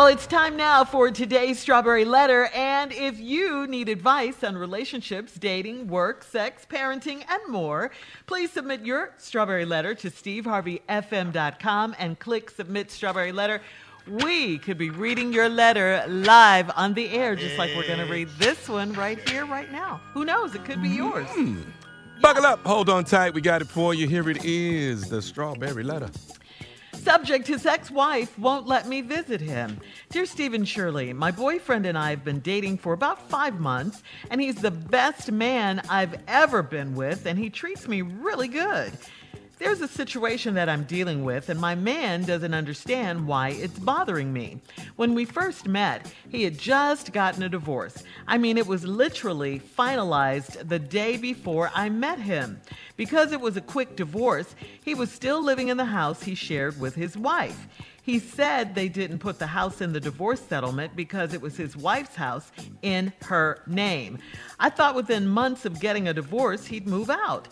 Well, it's time now for today's Strawberry Letter. And if you need advice on relationships, dating, work, sex, parenting, and more, please submit your Strawberry Letter to steveharveyfm.com and click Submit Strawberry Letter. We could be reading your letter live on the air, just like we're going to read this one right here, right now. Who knows? It could be yours. Mm. Buckle up, hold on tight. We got it for you. Here it is the Strawberry Letter. Subject His ex wife won't let me visit him. Dear Steve and Shirley, my boyfriend and I have been dating for about five months, and he's the best man I've ever been with, and he treats me really good. There's a situation that I'm dealing with, and my man doesn't understand why it's bothering me. When we first met, he had just gotten a divorce. I mean, it was literally finalized the day before I met him. Because it was a quick divorce, he was still living in the house he shared with his wife. He said they didn't put the house in the divorce settlement because it was his wife's house in her name. I thought within months of getting a divorce, he'd move out.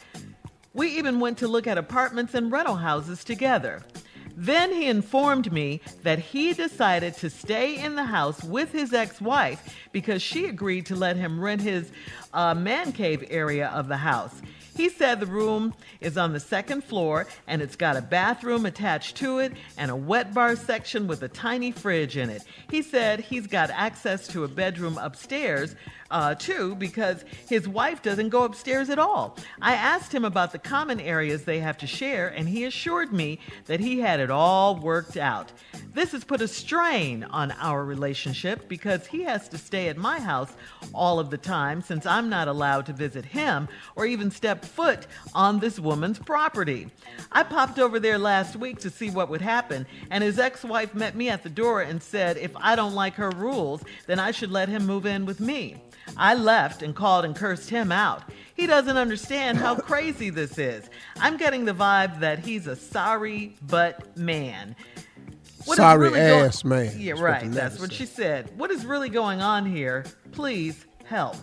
We even went to look at apartments and rental houses together. Then he informed me that he decided to stay in the house with his ex wife because she agreed to let him rent his uh, man cave area of the house. He said the room is on the second floor and it's got a bathroom attached to it and a wet bar section with a tiny fridge in it. He said he's got access to a bedroom upstairs uh, too because his wife doesn't go upstairs at all. I asked him about the common areas they have to share and he assured me that he had it all worked out. This has put a strain on our relationship because he has to stay at my house all of the time since I'm not allowed to visit him or even step foot on this woman's property. I popped over there last week to see what would happen, and his ex wife met me at the door and said if I don't like her rules, then I should let him move in with me. I left and called and cursed him out. He doesn't understand how crazy this is. I'm getting the vibe that he's a sorry but man. What sorry really ass go- man. Yeah, right. That's what she said. What is really going on here? Please help.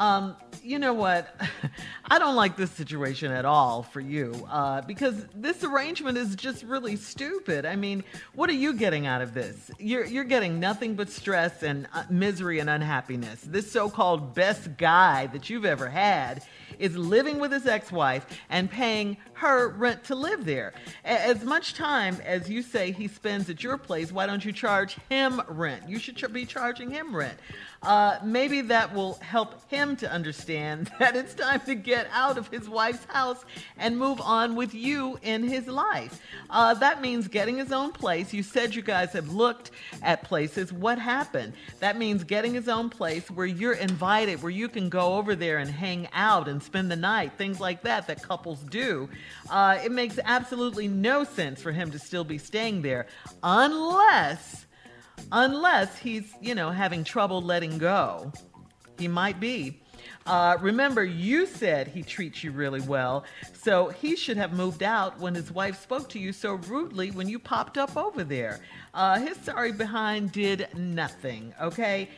Um, you know what? I don't like this situation at all for you uh, because this arrangement is just really stupid. I mean, what are you getting out of this? You're, you're getting nothing but stress and uh, misery and unhappiness. This so called best guy that you've ever had is living with his ex wife and paying her rent to live there. As much time as you say he spends at your place, why don't you charge him rent? You should be charging him rent uh, maybe that will help him to understand that it's time to get out of his wife's house and move on with you in his life. Uh, that means getting his own place. You said you guys have looked at places. What happened? That means getting his own place where you're invited, where you can go over there and hang out and spend the night, things like that that couples do. Uh, it makes absolutely no sense for him to still be staying there unless unless he's, you know, having trouble letting go. He might be. Uh, remember, you said he treats you really well, so he should have moved out when his wife spoke to you so rudely when you popped up over there. Uh, his sorry behind did nothing, okay?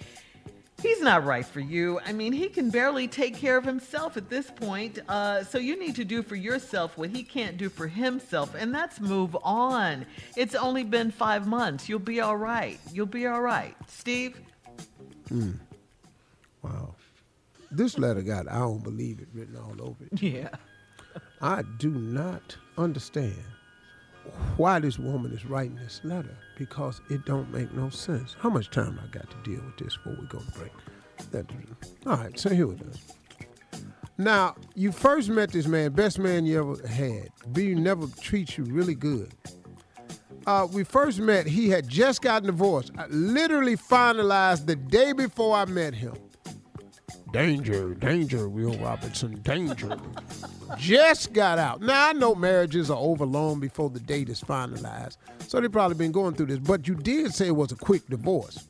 He's not right for you. I mean, he can barely take care of himself at this point. Uh, so you need to do for yourself what he can't do for himself, and that's move on. It's only been five months. You'll be all right. You'll be all right. Steve? Hmm. Wow. This letter got I don't believe it written all over it. Yeah. I do not understand why this woman is writing this letter because it don't make no sense. How much time I got to deal with this before we go to break? That, all right, so here it is. Now, you first met this man, best man you ever had. B never treats you really good. Uh, we first met, he had just gotten divorced. I literally finalized the day before I met him. Danger, danger, Will Robinson, danger. Just got out. Now, I know marriages are over long before the date is finalized, so they probably been going through this, but you did say it was a quick divorce.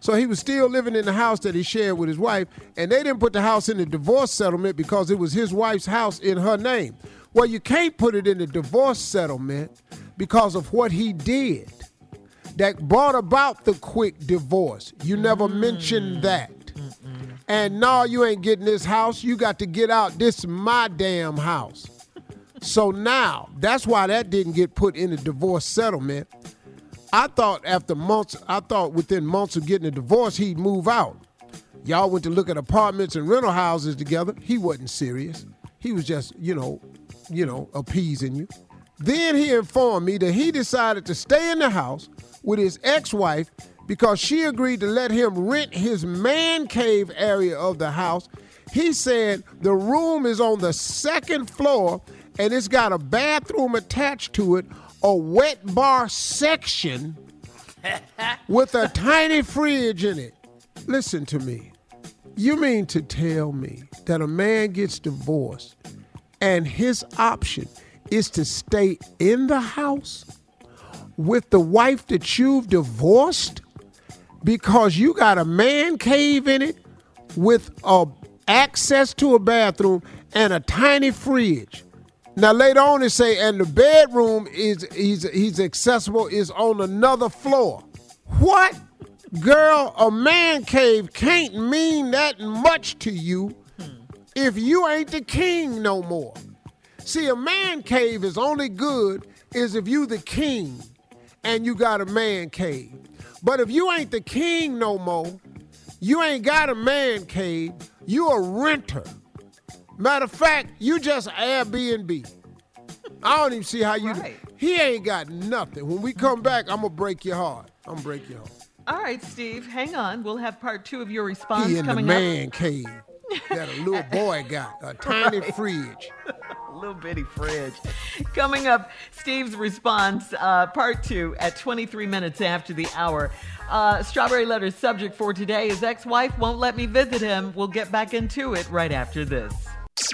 So he was still living in the house that he shared with his wife, and they didn't put the house in the divorce settlement because it was his wife's house in her name. Well, you can't put it in the divorce settlement because of what he did that brought about the quick divorce. You never mm. mentioned that. And no, you ain't getting this house. You got to get out. This is my damn house. so now, that's why that didn't get put in the divorce settlement. I thought after months, I thought within months of getting a divorce, he'd move out. Y'all went to look at apartments and rental houses together. He wasn't serious. He was just, you know, you know, appeasing you. Then he informed me that he decided to stay in the house with his ex-wife because she agreed to let him rent his man cave area of the house. He said the room is on the second floor and it's got a bathroom attached to it, a wet bar section with a tiny fridge in it. Listen to me. You mean to tell me that a man gets divorced and his option is to stay in the house with the wife that you've divorced because you got a man cave in it with a access to a bathroom and a tiny fridge. Now later on they say, and the bedroom is he's he's accessible is on another floor. What? Girl, a man cave can't mean that much to you if you ain't the king no more. See, a man cave is only good is if you the king and you got a man cave. But if you ain't the king no more, you ain't got a man cave, you a renter. Matter of fact, you just Airbnb. I don't even see how you. Right. He ain't got nothing. When we come back, I'm gonna break your heart. I'm gonna break your heart. All right, Steve, hang on. We'll have part two of your response He in the coming up. man cave that a little boy got, a tiny fridge. little bitty fridge. Coming up, Steve's response, uh, part two, at 23 minutes after the hour. Uh, Strawberry Letter's subject for today is ex wife won't let me visit him. We'll get back into it right after this.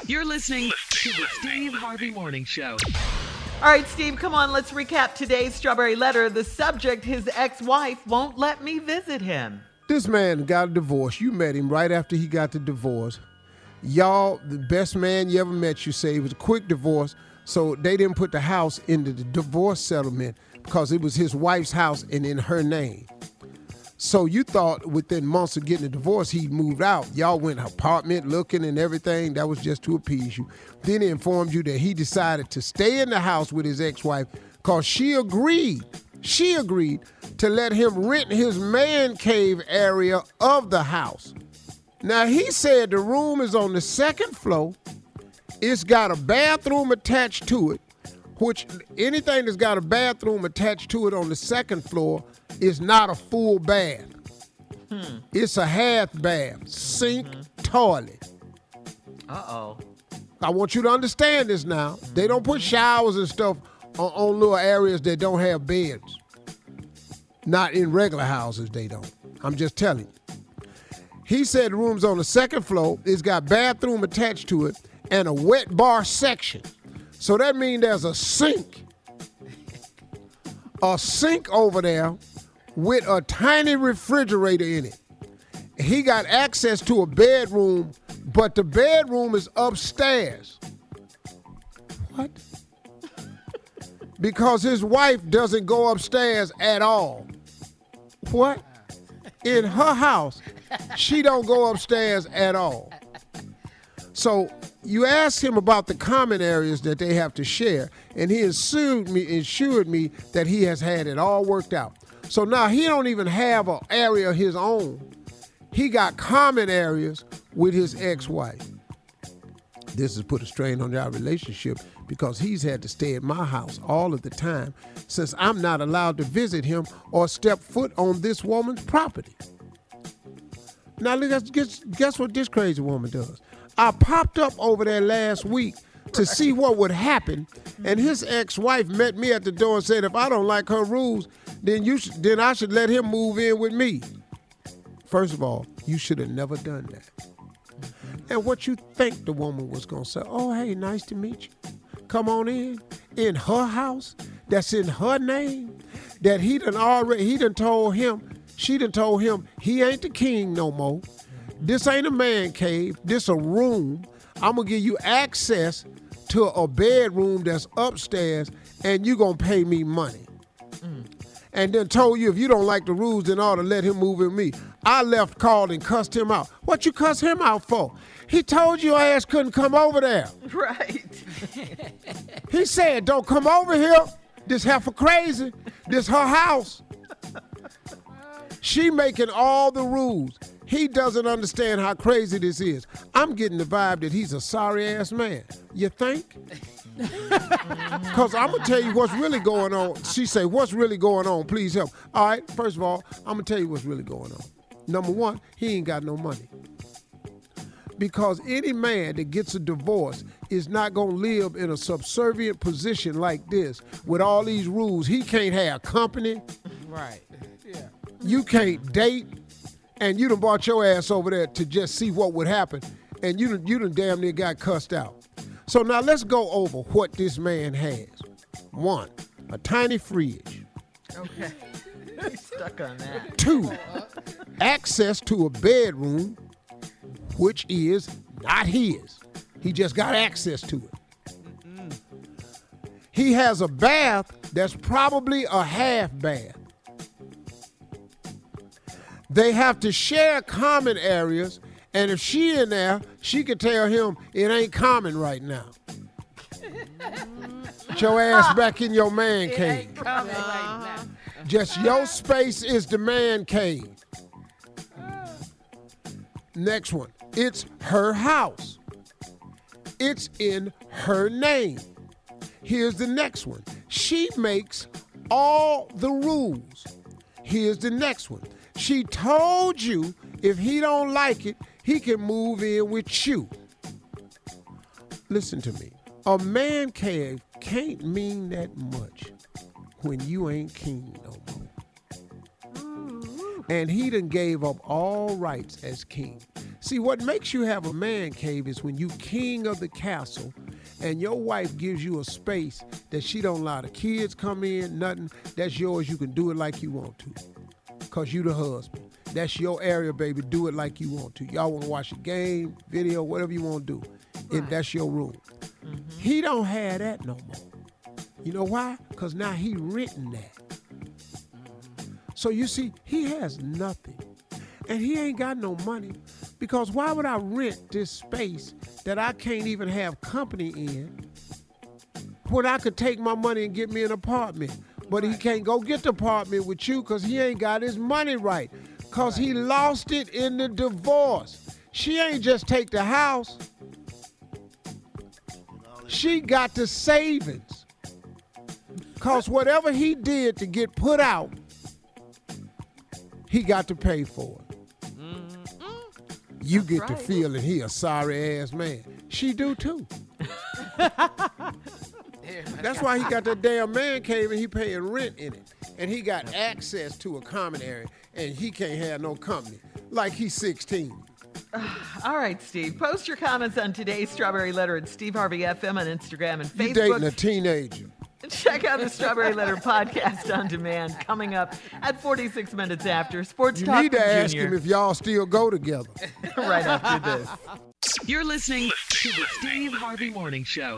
You're listening to the Steve Harvey Morning Show. All right, Steve, come on, let's recap today's Strawberry Letter. The subject, his ex wife won't let me visit him. This man got a divorce. You met him right after he got the divorce. Y'all, the best man you ever met, you say it was a quick divorce. So they didn't put the house into the divorce settlement because it was his wife's house and in her name. So you thought within months of getting a divorce, he'd moved out. Y'all went apartment looking and everything. That was just to appease you. Then he informed you that he decided to stay in the house with his ex-wife because she agreed. She agreed to let him rent his man cave area of the house. Now he said the room is on the second floor. It's got a bathroom attached to it, which anything that's got a bathroom attached to it on the second floor is not a full bath. Hmm. It's a half bath, sink, toilet. Uh oh. I want you to understand this now. They don't put showers and stuff on, on little areas that don't have beds. Not in regular houses, they don't. I'm just telling you. He said room's on the second floor. It's got bathroom attached to it and a wet bar section. So that means there's a sink. A sink over there with a tiny refrigerator in it. He got access to a bedroom, but the bedroom is upstairs. What? Because his wife doesn't go upstairs at all. What? In her house, she don't go upstairs at all. So you asked him about the common areas that they have to share, and he assured me, assured me that he has had it all worked out. So now he don't even have an area of his own. He got common areas with his ex-wife. This has put a strain on our relationship because he's had to stay at my house all of the time since I'm not allowed to visit him or step foot on this woman's property. Now, guess, guess, guess what this crazy woman does? I popped up over there last week to see what would happen, and his ex-wife met me at the door and said, "If I don't like her rules, then you should, then I should let him move in with me." First of all, you should have never done that. And what you think the woman was gonna say? Oh, hey, nice to meet you. Come on in. In her house, that's in her name. That he done already he done told him, she done told him he ain't the king no more. This ain't a man cave. This a room. I'm gonna give you access to a bedroom that's upstairs, and you gonna pay me money. Mm. And then told you if you don't like the rules, then ought to let him move with me. I left, called, and cussed him out. What you cuss him out for? He told you your ass couldn't come over there. Right. He said, don't come over here. This heifer crazy. This her house. She making all the rules. He doesn't understand how crazy this is. I'm getting the vibe that he's a sorry ass man. You think? Cause I'm gonna tell you what's really going on. She say, "What's really going on? Please help." All right. First of all, I'm gonna tell you what's really going on. Number one, he ain't got no money. Because any man that gets a divorce is not gonna live in a subservient position like this with all these rules. He can't have company. Right. Yeah. You can't date, and you done brought your ass over there to just see what would happen, and you done, you done damn near got cussed out. So now let's go over what this man has. One, a tiny fridge. Okay. Stuck on that. Two, access to a bedroom, which is not his. He just got access to it. He has a bath that's probably a half bath. They have to share common areas, and if she in there, she could tell him it ain't common right now. Get your ass back in your man cave. Just your space is the man cave. Next one. It's her house. It's in her name. Here's the next one. She makes all the rules. Here's the next one. She told you if he don't like it, he can move in with you. Listen to me. A man cave can't mean that much when you ain't king no more. Mm-hmm. And he done gave up all rights as king. See, what makes you have a man cave is when you king of the castle and your wife gives you a space that she don't allow the kids come in, nothing. That's yours. You can do it like you want to. Cause you the husband. That's your area, baby. Do it like you want to. Y'all want to watch a game, video, whatever you want to do. It, that's your room. Mm-hmm. He don't have that no more. You know why? Cause now he renting that. So you see, he has nothing. And he ain't got no money. Because why would I rent this space that I can't even have company in when I could take my money and get me an apartment? But he can't go get the apartment with you because he ain't got his money right. Because he lost it in the divorce. She ain't just take the house. She got the savings. Because whatever he did to get put out, he got to pay for it. You get the right. feeling he a sorry ass man. She do too. That's why he got that damn man cave and he paying rent in it. And he got access to a common area and he can't have no company. Like he's 16. All right, Steve. Post your comments on today's Strawberry Letter at Steve Harvey FM on Instagram and You dating a teenager. Check out the Strawberry Letter podcast on demand coming up at 46 minutes after Sports You Talk need to with ask him if y'all still go together. right after this. You're listening to the Steve Harvey Morning Show.